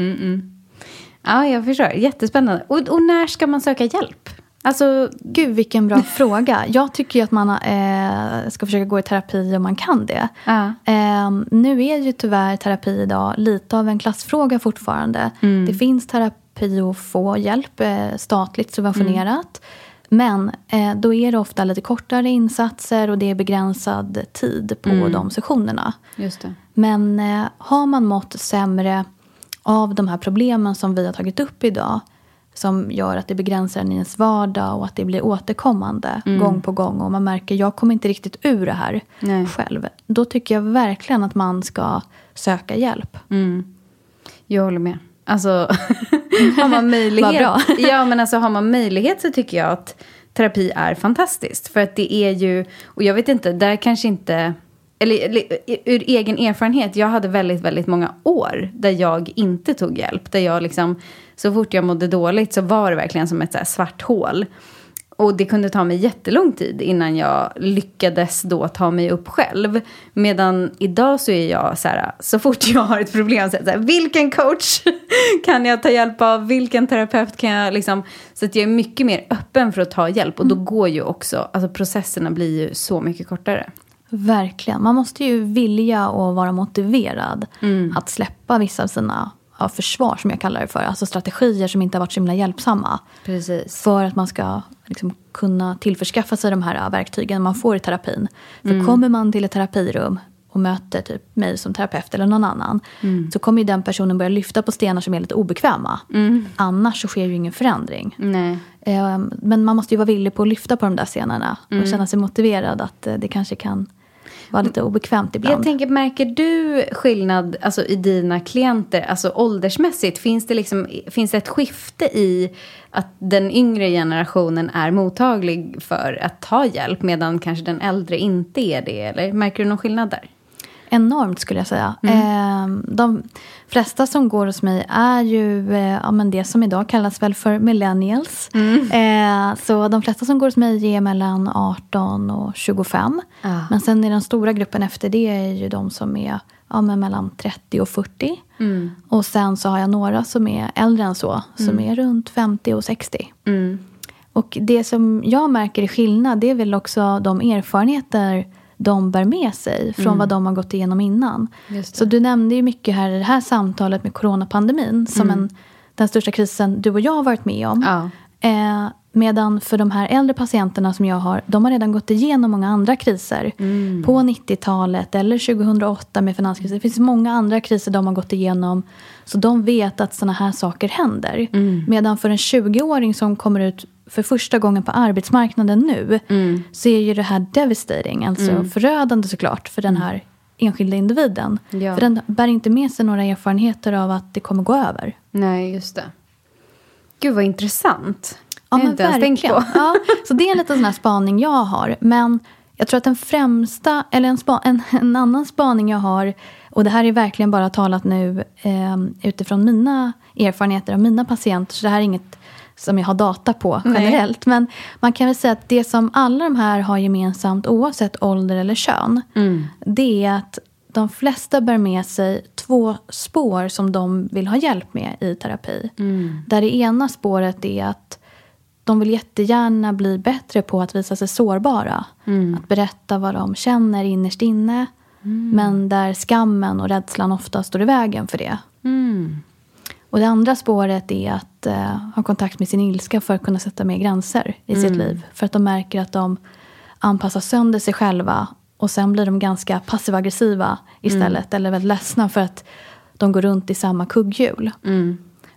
Ja, jag förstår. Jättespännande. Och, och när ska man söka hjälp? Alltså, Gud, vilken bra fråga. Jag tycker att man eh, ska försöka gå i terapi om man kan det. Ja. Eh, nu är ju tyvärr terapi idag lite av en klassfråga fortfarande. Det finns terapi att få hjälp, eh, statligt subventionerat. Men eh, då är det ofta lite kortare insatser och det är begränsad tid på de sessionerna. just det. Men eh, har man mått sämre av de här problemen som vi har tagit upp idag som gör att det begränsar en i ens vardag och att det blir återkommande gång på gång och man märker jag kommer inte riktigt ur det här Nej. själv. Då tycker jag verkligen att man ska söka hjälp. Jag håller med. Alltså, har man möjlighet. Ja, men alltså har man möjlighet så tycker jag att terapi är fantastiskt. För att det är ju, och jag vet inte, där kanske inte, eller, eller ur egen erfarenhet, jag hade väldigt, väldigt många år där jag inte tog hjälp. Där jag liksom, så fort jag mådde dåligt så var det verkligen som ett svart hål. Och det kunde ta mig jättelång tid innan jag lyckades då ta mig upp själv. Medan idag så är jag så här, så fort jag har ett problem så är så här, vilken coach kan jag ta hjälp av? Vilken terapeut kan jag liksom... Så att jag är mycket mer öppen för att ta hjälp. Och då går ju också, alltså processerna blir ju så mycket kortare. Verkligen. Man måste ju vilja och vara motiverad att släppa vissa av sina ja, försvar, som jag kallar det för. Alltså strategier som inte har varit så himla hjälpsamma. Precis. För att man ska liksom kunna tillförskaffa sig de här verktygen man får i terapin. För kommer man till ett terapirum och möter typ mig som terapeut eller någon annan. Så kommer ju den personen börja lyfta på stenar som är lite obekväma. Annars så sker ju ingen förändring. Nej. Eh, Men man måste ju vara villig på att lyfta på de där stenarna. Och känna sig motiverad att eh, det kanske kan vara lite obekvämt ibland. Jag tänker, märker du skillnad alltså, i dina klienter, alltså åldersmässigt? Finns det, liksom, finns det ett skifte i att den yngre generationen är mottaglig för att ta hjälp medan kanske den äldre inte är det? Eller märker du någon skillnad där? Enormt skulle jag säga. Eh, De flesta som går hos mig är ju eh, ja, men det som idag kallas väl för millennials. Eh, Så de flesta som går hos mig är mellan 18 och 25. Ja. Men sen är den stora gruppen efter det är ju de som är ja, men mellan 30 och 40. Och sen så har jag några som är äldre än så. Som är runt 50 och 60. Och det som jag märker är skillnad det är väl också de erfarenheter de bär med sig från vad de har gått igenom innan. Så du nämnde ju mycket här i det här samtalet med coronapandemin som en, den största krisen du och jag har varit med om. Ja. Eh, medan för de här äldre patienterna som jag har, de har redan gått igenom många andra kriser. På 90-talet eller 2008 med finanskrisen. Det finns många andra kriser de har gått igenom. Så de vet att såna här saker händer. Medan för en 20-åring som kommer ut för första gången på arbetsmarknaden nu. Så är ju det här devastating, alltså förödande såklart för den här enskilda individen. Ja. För den bär inte med sig några erfarenheter av att det kommer gå över. Nej, just det. Gud, vad intressant. Ja, Det har jag inte ens tänkt på. Ja, så det är en liten sån här spaning jag har. Men jag tror att den främsta, eller en, spa, en, en annan spaning jag har, och det här är verkligen bara talat nu eh, utifrån mina erfarenheter av mina patienter, så det här är inget som jag har data på generellt. Men man kan väl säga att det som alla de här har gemensamt, oavsett ålder eller kön, det är att de flesta bär med sig två spår som de vill ha hjälp med i terapi. Där det ena spåret är att de vill jättegärna bli bättre på att visa sig sårbara. Att berätta vad de känner innerst inne. Men där skammen och rädslan ofta står i vägen för det. Och det andra spåret är att eh, ha kontakt med sin ilska för att kunna sätta mer gränser i sitt liv. För att de märker att de anpassar sönder sig själva och sen blir de ganska passiv-aggressiva istället. Eller väldigt ledsna för att de går runt i samma kugghjul.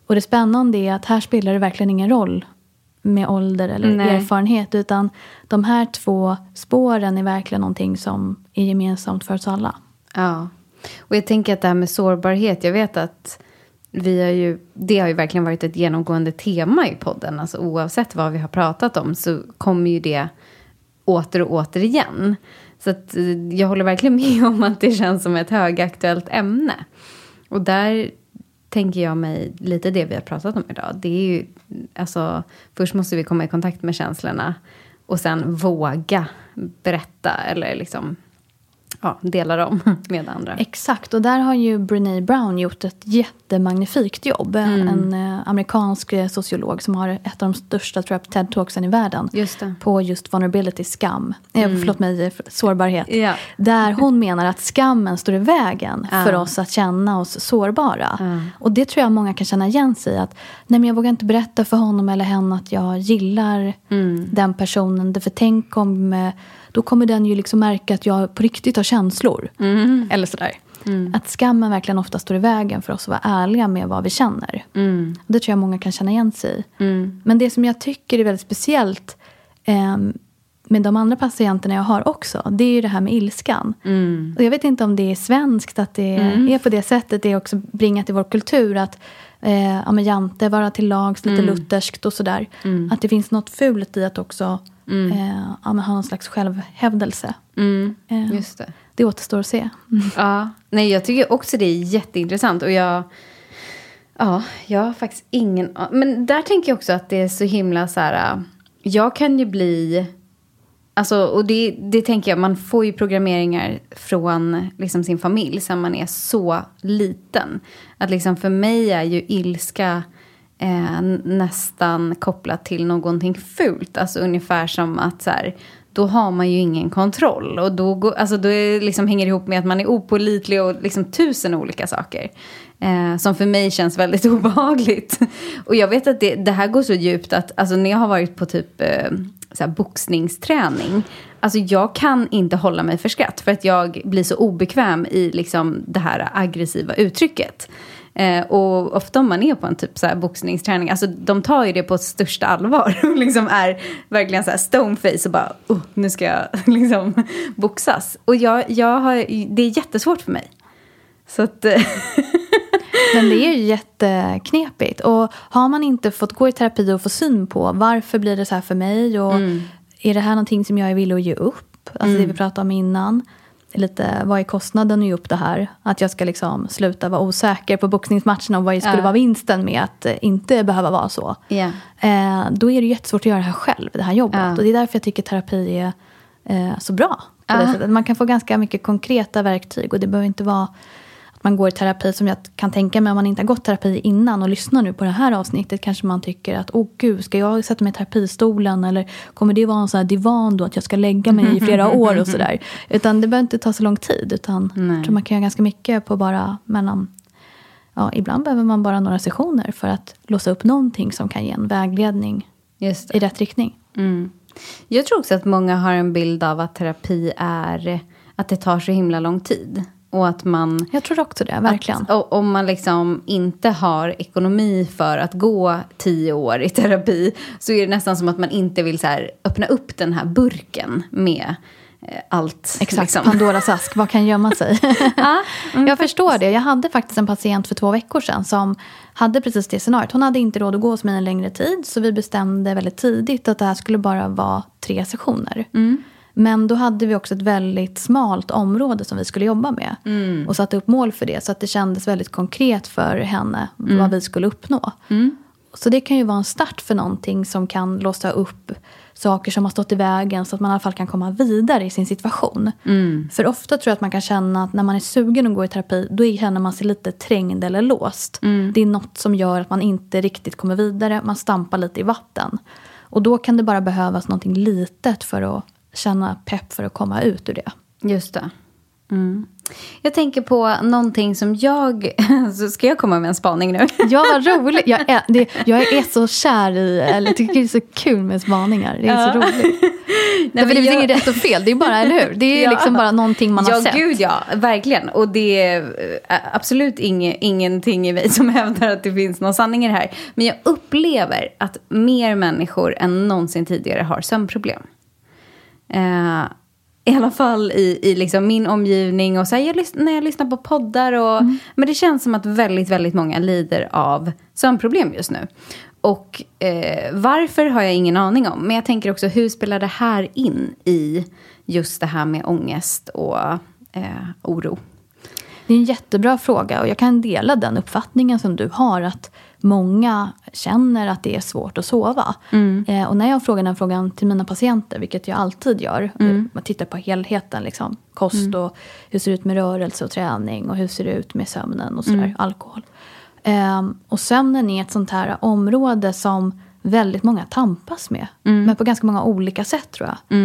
Och det spännande är att här spelar det verkligen ingen roll med ålder eller Nej. erfarenhet. Utan de här två spåren är verkligen någonting som är gemensamt för oss alla. Ja. Och jag tänker att det här med sårbarhet, jag vet att vi har ju, det har ju verkligen varit ett genomgående tema i podden. Alltså oavsett vad vi har pratat om så kommer ju det åter och åter igen. Så att eh, jag håller verkligen med om att det känns som ett högaktuellt ämne. Och där tänker jag mig lite det vi har pratat om idag. Det är ju, alltså, först måste vi komma i kontakt med känslorna och sen våga berätta eller liksom ja, dela dem med andra. Exakt, och där har ju Brené Brown gjort ett jättemagnifikt jobb. Mm. En eh, amerikansk eh, sociolog som har ett av de största TED-talksen i världen. Just. På just vulnerability, skam. Eh, förlåt mig, eh, sårbarhet. Ja. Där hon menar att skammen står i vägen Ja. för oss att känna oss sårbara. Ja. Och det tror jag många kan känna igen sig i. Att nej, men jag vågar inte berätta för honom eller henne att jag gillar Mm. den personen. För tänk om... eh, Då kommer den ju liksom märka att jag på riktigt har känslor. Mm. Eller sådär. Att skammen verkligen ofta står i vägen för oss att vara ärliga med vad vi känner. Mm. Det tror jag många kan känna igen sig i. Men det som jag tycker är väldigt speciellt ehm, med de andra patienterna jag har också, det är ju det här med ilskan. Och jag vet inte om det är svenskt att det är på det sättet. Det är också bringat i vår kultur att eh, ja, jante, vara till lags, lite lutherskt och sådär. Att det finns något fult i att också eh, ja, men ha någon slags självhävdelse. Eh, Just det. det återstår att se. Ja, nej jag tycker också det är jätteintressant och jag... Ja, jag har faktiskt ingen... Men där tänker jag också att det är så himla så här... äh, Jag kan ju bli... Alltså, och det, det tänker jag, man får ju programmeringar från liksom, sin familj sen man är så liten. Att liksom för mig är ju ilska eh, nästan kopplat till någonting fult. Alltså ungefär som att så här, då har man ju ingen kontroll. Och då, går, alltså, då är, liksom, hänger det ihop med att man är opålitlig och liksom tusen olika saker. Eh, som för mig känns väldigt obehagligt. Och jag vet att det, det här går så djupt att alltså, när jag har varit på typ eh, så här, boxningsträning. Alltså jag kan inte hålla mig för skratt för att jag blir så obekväm i liksom, det här aggressiva uttrycket. Eh, och ofta om man är på en typ så här boxningsträning, alltså de tar ju det på största allvar. Och liksom är verkligen så här stoneface och bara, oh, nu ska jag liksom boxas. Och jag, jag har, det är jättesvårt för mig. Så att... Men det är ju jätteknepigt. Och har man inte fått gå i terapi och få syn på varför blir det så här för mig och mm. är det här någonting som jag är villig att ge upp? Alltså mm. det vi pratade om innan lite, vad är kostnaden att ge upp det här? Att jag ska liksom sluta vara osäker på boxningsmatcherna och vad skulle uh. vara vinsten med att eh, inte behöva vara så. Yeah. Eh, då är det jättesvårt att göra det här själv, det här jobbet. Uh. Och det är därför jag tycker terapi är eh, så bra. Uh. Man kan få ganska mycket konkreta verktyg och det behöver inte vara man går i terapi som jag kan tänka mig om man inte har gått terapi innan och lyssnar nu på det här avsnittet kanske man tycker att åh gud, ska jag sätta mig i terapistolen eller kommer det vara en sån här divan då att jag ska lägga mig i flera år och sådär. Utan det behöver inte ta så lång tid utan Nej. jag tror man kan göra ganska mycket på bara mellan Ja, ibland behöver man bara några sessioner för att låsa upp någonting som kan ge en vägledning i rätt riktning. Mm. Jag tror också att många har en bild av att terapi är att det tar så himla lång tid. Och att man... Jag tror också det, verkligen. Att, om man liksom inte har ekonomi för att gå tio år i terapi så är det nästan som att man inte vill så här, öppna upp den här burken med eh, allt. Exakt, liksom. Pandoras ask, vad kan gömma sig? ja, mm, jag förstår det. Jag hade faktiskt en patient för två veckor sedan som hade precis det scenariot. Hon hade inte råd att gå hos mig en längre tid så vi bestämde väldigt tidigt att det här skulle bara vara tre sessioner. Mm. Men då hade vi också ett väldigt smalt område som vi skulle jobba med. Mm. Och satte upp mål för det. Så att det kändes väldigt konkret för henne mm. vad vi skulle uppnå. Mm. Så det kan ju vara en start för någonting som kan låsa upp saker som har stått i vägen så att man i alla fall kan komma vidare i sin situation. Mm. För ofta tror jag att man kan känna att när man är sugen att gå i terapi då känner man sig lite trängd eller låst. Mm. Det är något som gör att man inte riktigt kommer vidare, man stampar lite i vatten. Och då kan det bara behövas någonting litet för att känna pepp för att komma ut ur det. Just det. Mm. Jag tänker på någonting som jag... Så ska jag komma med en spaning nu? Ja, vad roligt. Jag är, det, jag är så kär i, eller tycker det är så kul med spaningar. Det är ja. så roligt. Nej, det finns jag... inget rätt och fel, det är bara, eller hur? Det är ja. liksom bara någonting man ja, har sett. Ja, gud ja. Verkligen. Och det är absolut ing, ingenting i mig som hävdar att det finns någon sanning i det här. Men jag upplever att mer människor än någonsin tidigare har sömnproblem. Eh, I alla fall i, i liksom min omgivning och så här, jag när jag lyssnar på poddar. Och, mm. Men det känns som att väldigt, väldigt många lider av sömnproblem just nu. Och eh, varför har jag ingen aning om. Men jag tänker också hur spelar det här in i just det här med ångest och eh, oro? Det är en jättebra fråga och jag kan dela den uppfattningen som du har. att många känner att det är svårt att sova. Mm. Eh, och när jag frågar den frågan till mina patienter, vilket jag alltid gör, mm. man tittar på helheten, liksom, kost mm. och hur ser det ut med rörelse och träning och hur ser det ut med sömnen och sådär, mm. alkohol. Eh, och sömnen är ett sånt här område som väldigt många tampas med. Mm. Men på ganska många olika sätt tror jag.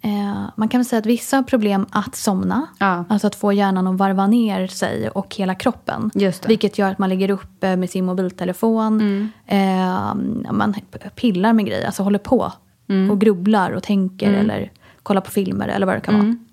Eh, man kan väl säga att vissa har problem att somna. Ja. Alltså att få hjärnan att varva ner sig och hela kroppen. Vilket gör att man ligger uppe med sin mobiltelefon. Mm. Eh, man pillar med grejer, alltså håller på. Mm. Och grubblar och tänker mm. eller kollar på filmer eller vad det kan vara. Mm.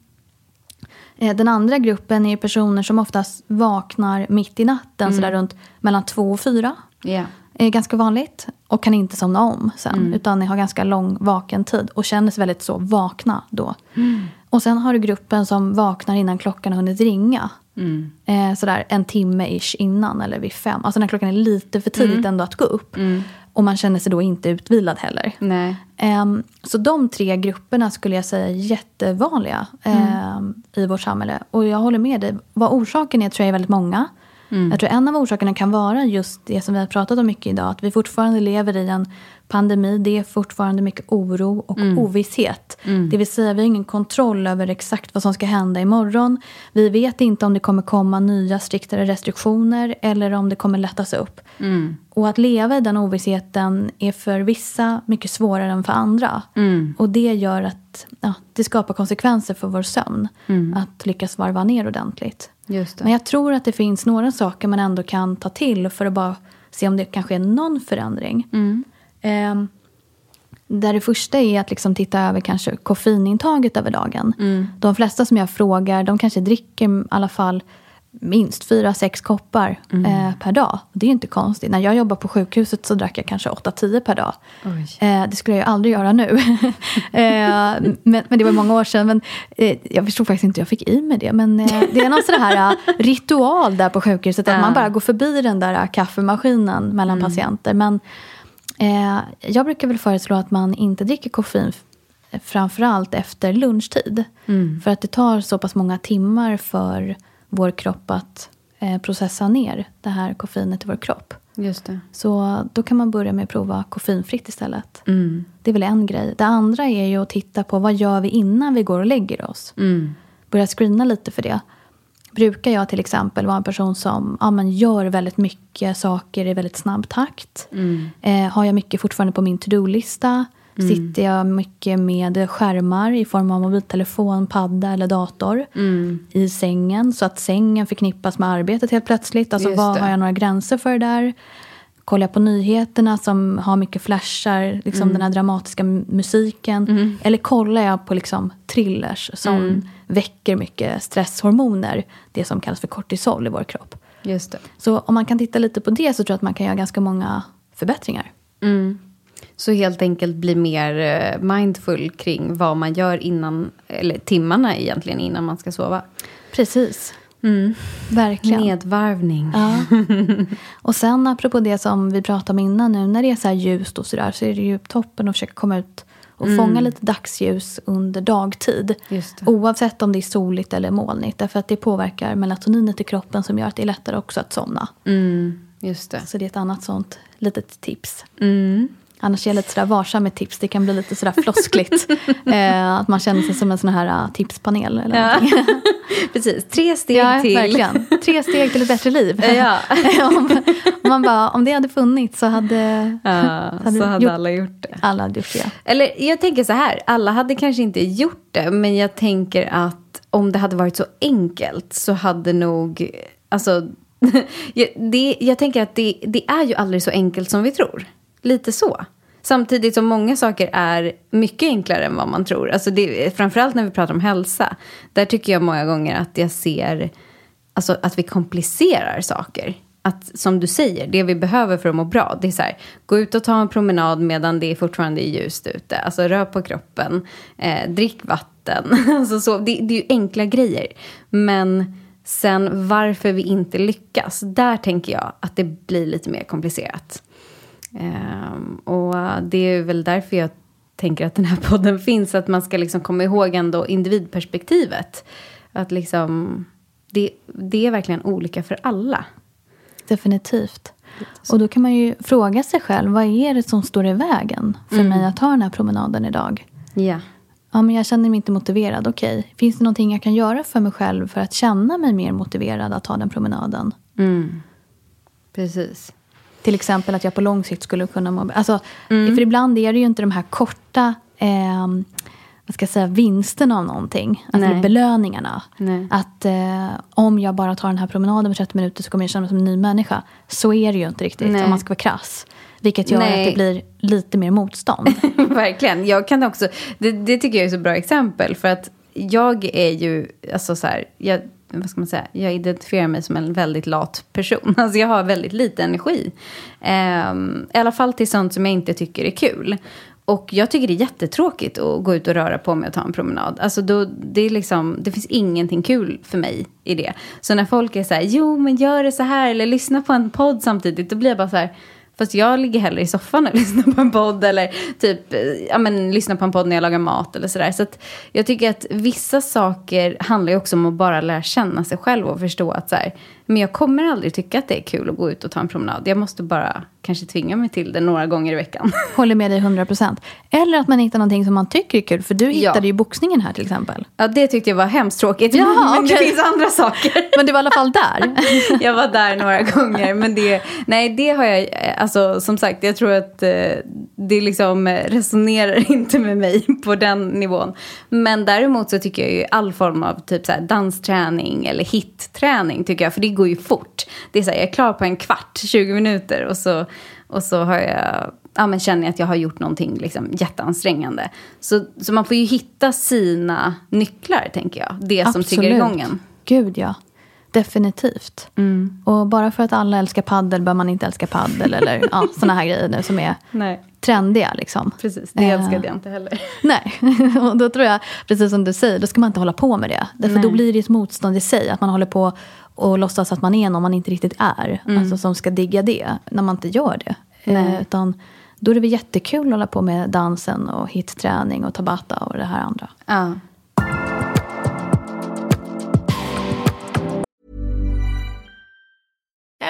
Eh, den andra gruppen är personer som oftast vaknar mitt i natten. Mm. Sådär runt mellan två och fyra. Yeah är ganska vanligt. Och kan inte somna om sen. Mm. Utan har ganska lång vaken tid. Och känner sig väldigt så vakna då. Mm. Och sen har du gruppen som vaknar innan klockan har hunnit ringa. Mm. Eh, sådär en timme ish innan eller vid fem. Alltså när klockan är lite för tidigt mm. ändå att gå upp. Mm. Och man känner sig då inte utvilad heller. Nej. Eh, så de tre grupperna skulle jag säga är jättevanliga eh, i vårt samhälle. Och jag håller med dig. Vad orsaken är tror jag är väldigt många. Mm. Jag tror en av orsakerna kan vara just det som vi har pratat om mycket idag. Att vi fortfarande lever i en pandemi. Det är fortfarande mycket oro och mm. ovisshet. Mm. Det vill säga vi har ingen kontroll över exakt vad som ska hända imorgon. Vi vet inte om det kommer komma nya striktare restriktioner eller om det kommer lättas upp. Mm. Och att leva i den ovissheten är för vissa mycket svårare än för andra. Mm. Och det gör att ja, det skapar konsekvenser för vår sömn. Mm. Att lyckas varva ner ordentligt. Men jag tror att det finns några saker man ändå kan ta till för att bara se om det kanske är någon förändring. Mm. Eh, Där det första är att liksom titta över kanske koffeinintaget över dagen. Mm. De flesta som jag frågar, de kanske dricker i alla fall minst fyra, sex koppar Mm. eh, per dag. Det är inte konstigt. När jag jobbade på sjukhuset så drack jag kanske 8-10 per dag. Eh, det skulle jag ju aldrig göra nu. eh, men, men det var många år sedan. Men, eh, jag förstod faktiskt inte hur jag fick i mig det. Men eh, det är någon sån här eh, ritual där på sjukhuset. Att man bara går förbi den där kaffemaskinen mellan patienter. Men jag brukar väl föreslå att man inte dricker koffein framförallt efter lunchtid. För att det tar så pass många timmar för vår kropp att eh, processa ner det här koffeinet i vår kropp. Just det. Så då kan man börja med att prova koffeinfritt istället. Mm. Det är väl en grej. Det andra är ju att titta på vad gör vi innan vi går och lägger oss. Mm. Börja screena lite för det. Brukar jag till exempel vara en person som ja, men gör väldigt mycket saker i väldigt snabb takt? Mm. Eh, har jag mycket fortfarande på min to-do-lista? Sitter jag mycket med skärmar i form av mobiltelefon, padda eller dator Mm. i sängen så att sängen förknippas med arbetet helt plötsligt? Alltså Just vad det. har jag några gränser för där? Kollar jag på nyheterna som har mycket flashar, liksom Mm. den här dramatiska musiken? Eller kollar jag på liksom thrillers som Mm. väcker mycket stresshormoner? Det som kallas för kortisol i vår kropp. Just det. Så om man kan titta lite på det så tror jag att man kan göra ganska många förbättringar. Mm. Så helt enkelt bli mer eh, mindful kring vad man gör innan, eller timmarna egentligen innan man ska sova. Precis. Verkligen. Nedvarvning. Ja. Och sen apropå det som vi pratade om innan nu, när det är så här ljust och sådär så är det ju toppen att försöka komma ut och fånga lite dagsljus under dagtid. Oavsett om det är soligt eller molnigt. Därför att det påverkar melatoninet i kroppen som gör att det är lättare också att somna. Mm. Just det. Så det är ett annat sånt litet tips. Mm. Annars är jag lite sådär varsam med tips. Det kan bli lite sådär floskligt. eh, att man känner sig som en sån här uh, tipspanel. Eller Ja. Precis, tre steg ja, till. verkligen. Tre steg till ett bättre liv. Ja. om, man bara, om det hade funnits så hade, Ja, hade så hade gjort- alla gjort det. alla hade gjort det. Eller jag tänker så här, alla hade kanske inte gjort det, men jag tänker att om det hade varit så enkelt så hade nog, alltså, jag, det, jag tänker att det, det är ju aldrig så enkelt som vi tror. Lite så. Samtidigt som många saker är mycket enklare än vad man tror. Alltså det, framförallt när vi pratar om hälsa. Där tycker jag många gånger att jag ser alltså att vi komplicerar saker. Att som du säger, det vi behöver för att må bra, det är så här, gå ut och ta en promenad medan det fortfarande är ljust ute. Alltså rör på kroppen, eh, drick vatten. alltså så, det, det är ju enkla grejer. Men sen varför vi inte lyckas, där tänker jag att det blir lite mer komplicerat. Ehm, och det är väl därför jag tänker att den här podden finns. Att man ska liksom komma ihåg ändå individperspektivet. Att liksom, det, det är verkligen olika för alla. Definitivt. Och då kan man ju fråga sig själv, vad är det som står i vägen för mig att ta den här promenaden idag? Ja. Ja, men jag känner mig inte motiverad. Okej, finns det någonting jag kan göra för mig själv för att känna mig mer motiverad att ta den promenaden? Mm. Precis. Till exempel att jag på lång sikt skulle kunna må alltså, Mm. För ibland är det ju inte de här korta eh, vad ska jag säga, vinsterna av någonting. Alltså Nej. belöningarna. Nej. Att eh, om jag bara tar den här promenaden med 30 minuter så kommer jag känna mig som en ny människa. Så är det ju inte riktigt Nej. om man ska vara krass. Vilket gör Nej. att det blir lite mer motstånd. Verkligen. Jag kan också, det, det tycker jag är så bra exempel. För att jag är ju, alltså så här, jag, vad ska man säga, jag identifierar mig som en väldigt lat person. Alltså jag har väldigt lite energi. Ehm, I alla fall till sånt som jag inte tycker är kul. Och jag tycker det är jättetråkigt att gå ut och röra på mig och ta en promenad. Alltså då, det, är liksom, det finns ingenting kul för mig i det. Så när folk är så här, jo men gör det så här eller lyssna på en podd samtidigt. Då blir jag bara så här, Fast jag ligger hellre i soffan och lyssnar på en podd eller typ, ja men lyssnar på en podd när jag lagar mat eller sådär. Så att jag tycker att vissa saker handlar ju också om att bara lära känna sig själv och förstå att så här, men jag kommer aldrig tycka att det är kul att gå ut och ta en promenad. Jag måste bara kanske tvinga mig till det några gånger i veckan. Håller med dig 100%. Eller att man hittar någonting som man tycker är kul. För du hittade Ja. ju boxningen här till exempel. Ja, det tyckte jag var hemskt tråkigt. Jaha, men det okej. finns andra saker. Men du var i alla fall där. jag var där några gånger. Men det, nej, det har jag, eh, alltså som sagt, jag tror att eh, det liksom eh, resonerar inte med mig på den nivån. Men däremot så tycker jag ju all form av typ så dansträning eller hitträning tycker jag, för det går ju fort. Det är så här, jag är klar på en kvart, 20 minuter och så, och så har jag ja, men känner jag att jag har gjort någonting liksom, jätteansträngande. Så, så man får ju hitta sina nycklar, tänker jag. Det som Absolut. triggar igång en. Gud, ja. Definitivt. Mm. Och bara för att alla älskar paddel bör man inte älska paddel eller ja, såna här grejer nu som är Nej, trendiga. Liksom. precis. Det Eh, älskade jag inte heller. Nej, och då tror jag, precis som du säger, då ska man inte hålla på med det. Därför Nej. då blir det ett motstånd i sig. Att man håller på och låtsas att man är någon man inte riktigt är. Alltså som ska digga det, när man inte gör det. Nej. Eh, utan då är det väl jättekul att hålla på med dansen och hitträning och tabata och det här andra. Ja.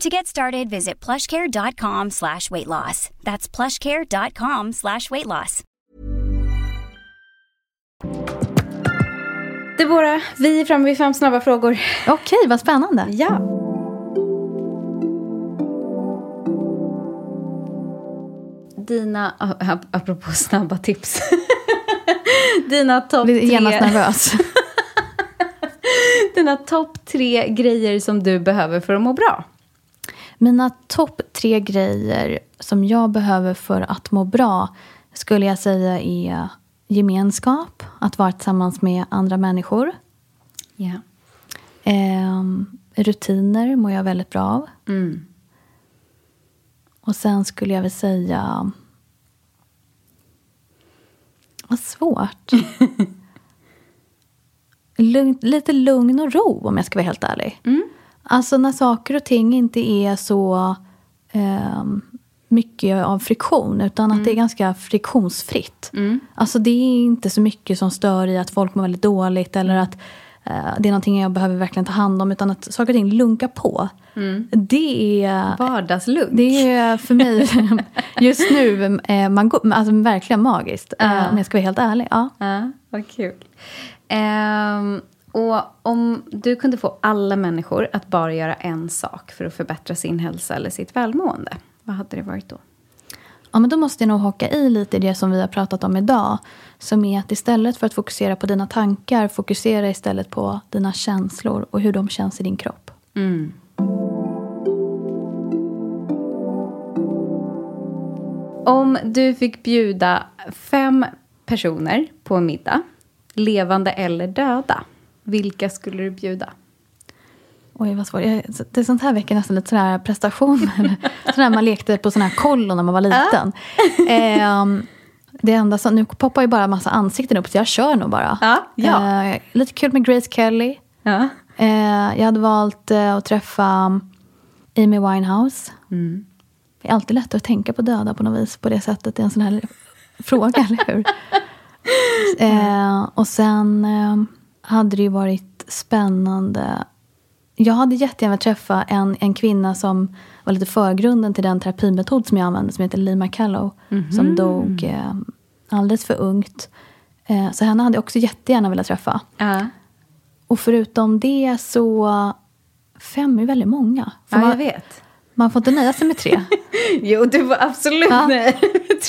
To get started, visit plushcare.com slash weight loss. That's plushcare.com slash weight loss. Deborah, vi är framme vid fem snabba frågor. Okej, vad spännande. Ja. Dina, ap- apropå snabba tips. Dina topp Blir genast tre, nervös. dina topp tre grejer som du behöver för att må bra. Mina topp tre grejer som jag behöver för att må bra skulle jag säga är gemenskap, att vara tillsammans med andra människor. Ja. Ehm, rutiner mår jag väldigt bra av. Mm. Och sen skulle jag väl säga... Vad svårt. lugn, lite lugn och ro, om jag ska vara helt ärlig. Alltså när saker och ting inte är så ehm, mycket av friktion, utan att det är ganska friktionsfritt. Alltså det är inte så mycket som stör i att folk mår väldigt dåligt eller att eh, det är någonting jag behöver verkligen ta hand om, utan att saker och ting lunkar på. Det är... Vardagslugn. Det är för mig just nu eh, man alltså, verkligen magiskt. eh, Om jag ska vara helt ärlig. Ja. Ja, vad kul. Ehm, och om du kunde få alla människor att bara göra en sak för att förbättra sin hälsa eller sitt välmående, vad hade det varit då? ja, men då måste jag nog haka i lite i det som vi har pratat om idag. Som är att istället för att fokusera på dina tankar, fokusera istället på dina känslor och hur de känns i din kropp. Om du fick bjuda fem personer på en middag, levande eller döda, vilka skulle du bjuda? Oj, vad svårt. Det är sånt här väcker nästan lite sådana här prestationer. sådana här man lekte på sådana här kollo när man var liten. Ehm, det enda som, nu poppar ju bara massa ansikten upp, så jag kör nog bara. Ja, ja. Eh, lite kul med Grace Kelly. Ja. Eh, jag hade valt eh, att träffa Amy Winehouse. Det är alltid lättare att tänka på döda på något vis på det sättet. Det är en sån här fråga, eller hur? Eh, och sen eh, hade det ju varit spännande. Jag hade jättegärna träffa en, en kvinna som var lite förgrunden till den terapimetod som jag använde som heter Lee McCallow. Som dog eh, alldeles för ungt. Eh, så henne hade jag också jättegärna velat träffa. Ja. Och förutom det så... Fem är väldigt många. Ja, jag vet. Man får inte nöja sig med tre. Jo, du var absolut Ja. nej.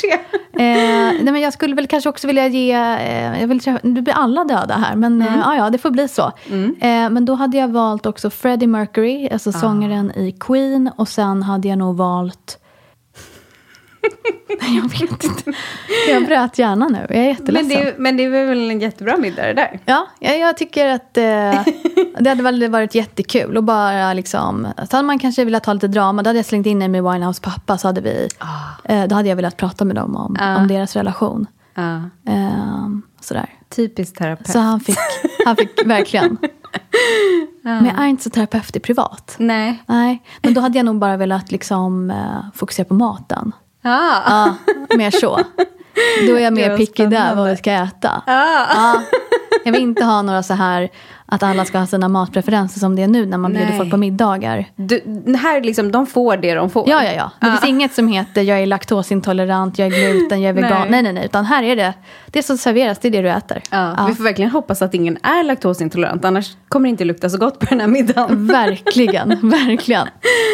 Tre. eh, nej, men jag skulle väl kanske också vilja ge... Eh, jag vill träffa, nu blir alla döda här, men eh, ja, ja, det får bli så. Eh, men då hade jag valt också Freddie Mercury, alltså sångaren i Queen. Och sen hade jag nog valt... jag vet inte. Jag bröt hjärnan nu. Jag är jätteledsen. Men det, men det är väl en jättebra middag det där? Ja, jag, jag tycker att eh, det hade väl varit jättekul. Och bara liksom, så hade man kanske velat ha lite drama. Då hade jag slängt in Amy Winehouse pappa. Så hade vi, eh, då hade jag velat prata med dem om, Ah. om deras relation. Ja. Eh, sådär. Typiskt terapeut. Så han fick, Han fick verkligen. Men jag är inte så terapeutisk privat. Nej. Nej, men då hade jag nog bara velat liksom, eh, fokusera på maten. Ah. Ja, mer så. Då är jag mer picky där vad vi ska äta. Ja. Jag vill inte ha några så här att alla ska ha sina matpreferenser som det är nu när man bjuder Nej. folk på middagar. Du, här liksom, de får det de får. Ja, ja, ja. Det finns inget som heter jag är laktosintolerant, jag är gluten, jag är vegan. Nej. Nej, nej, nej. Utan här är det, det som serveras, det är det du äter. Ja, Vi får verkligen hoppas att ingen är laktosintolerant, annars kommer det inte lukta så gott på den här middagen. Verkligen, verkligen.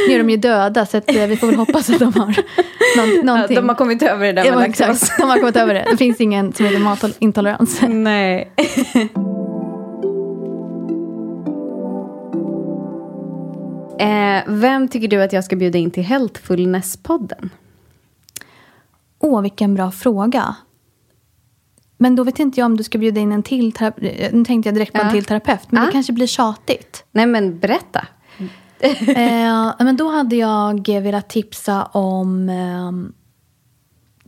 Nu är de ju döda, så att, eh, vi får väl hoppas att de har någon, Ja, någonting. de har kommit över det där Ja, med laktos. De har kommit över det. Det finns ingen som heter matintolerans. Nej. eh, vem tycker du att jag ska bjuda in till Healthfulness-podden? Åh, vilken bra fråga. Men då vet inte jag om du ska bjuda in en till terapeut. Nu tänkte jag direkt på en Ja. till terapeut. Men Ja. det kanske blir tjatigt. Nej, men berätta. eh, men då hade jag velat tipsa om...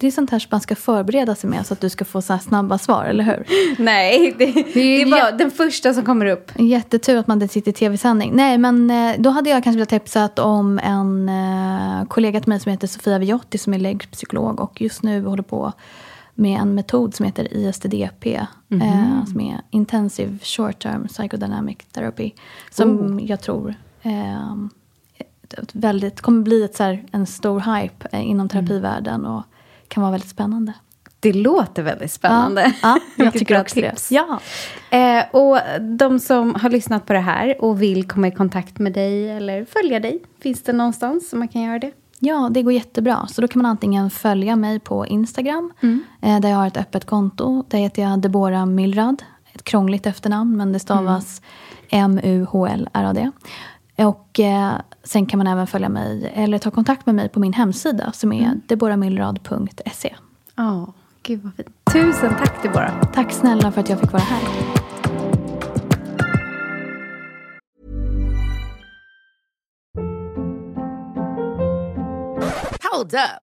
det är sånt här som man ska förbereda sig med så att du ska få så snabba svar, eller hur? Nej, det, det, är jä- den första som kommer upp. Jättetur att man inte sitter i tv-sändning. Nej, men eh, då hade jag kanske velat tipsa om en eh, kollega till mig som heter Sofia Viotti som är läggpsykolog och just nu håller på med en metod som heter ISTDP. Eh, som är Intensive Short Term Psychodynamic Therapy. Som jag tror eh, väldigt, kommer bli ett, så här, en stor hype inom terapivärlden och kan vara väldigt spännande. Det låter väldigt spännande. Ja, ja jag tycker också tips. det. Ja. Eh, och de som har lyssnat på det här och vill komma i kontakt med dig eller följa dig, finns det någonstans som man kan göra det? Ja, det går jättebra. Så då kan man antingen följa mig på Instagram, eh, där jag har ett öppet konto. Där heter jag Deborah Milrad. Ett krångligt efternamn, men det stavas M-U-H-L-R-A-D. Och eh, sen kan man även följa mig, eller ta kontakt med mig på min hemsida som är deborahmilrad.se. Ja, gud vad fint. Tusen tack Deborah. Tack snälla för att jag fick vara här. Hold up.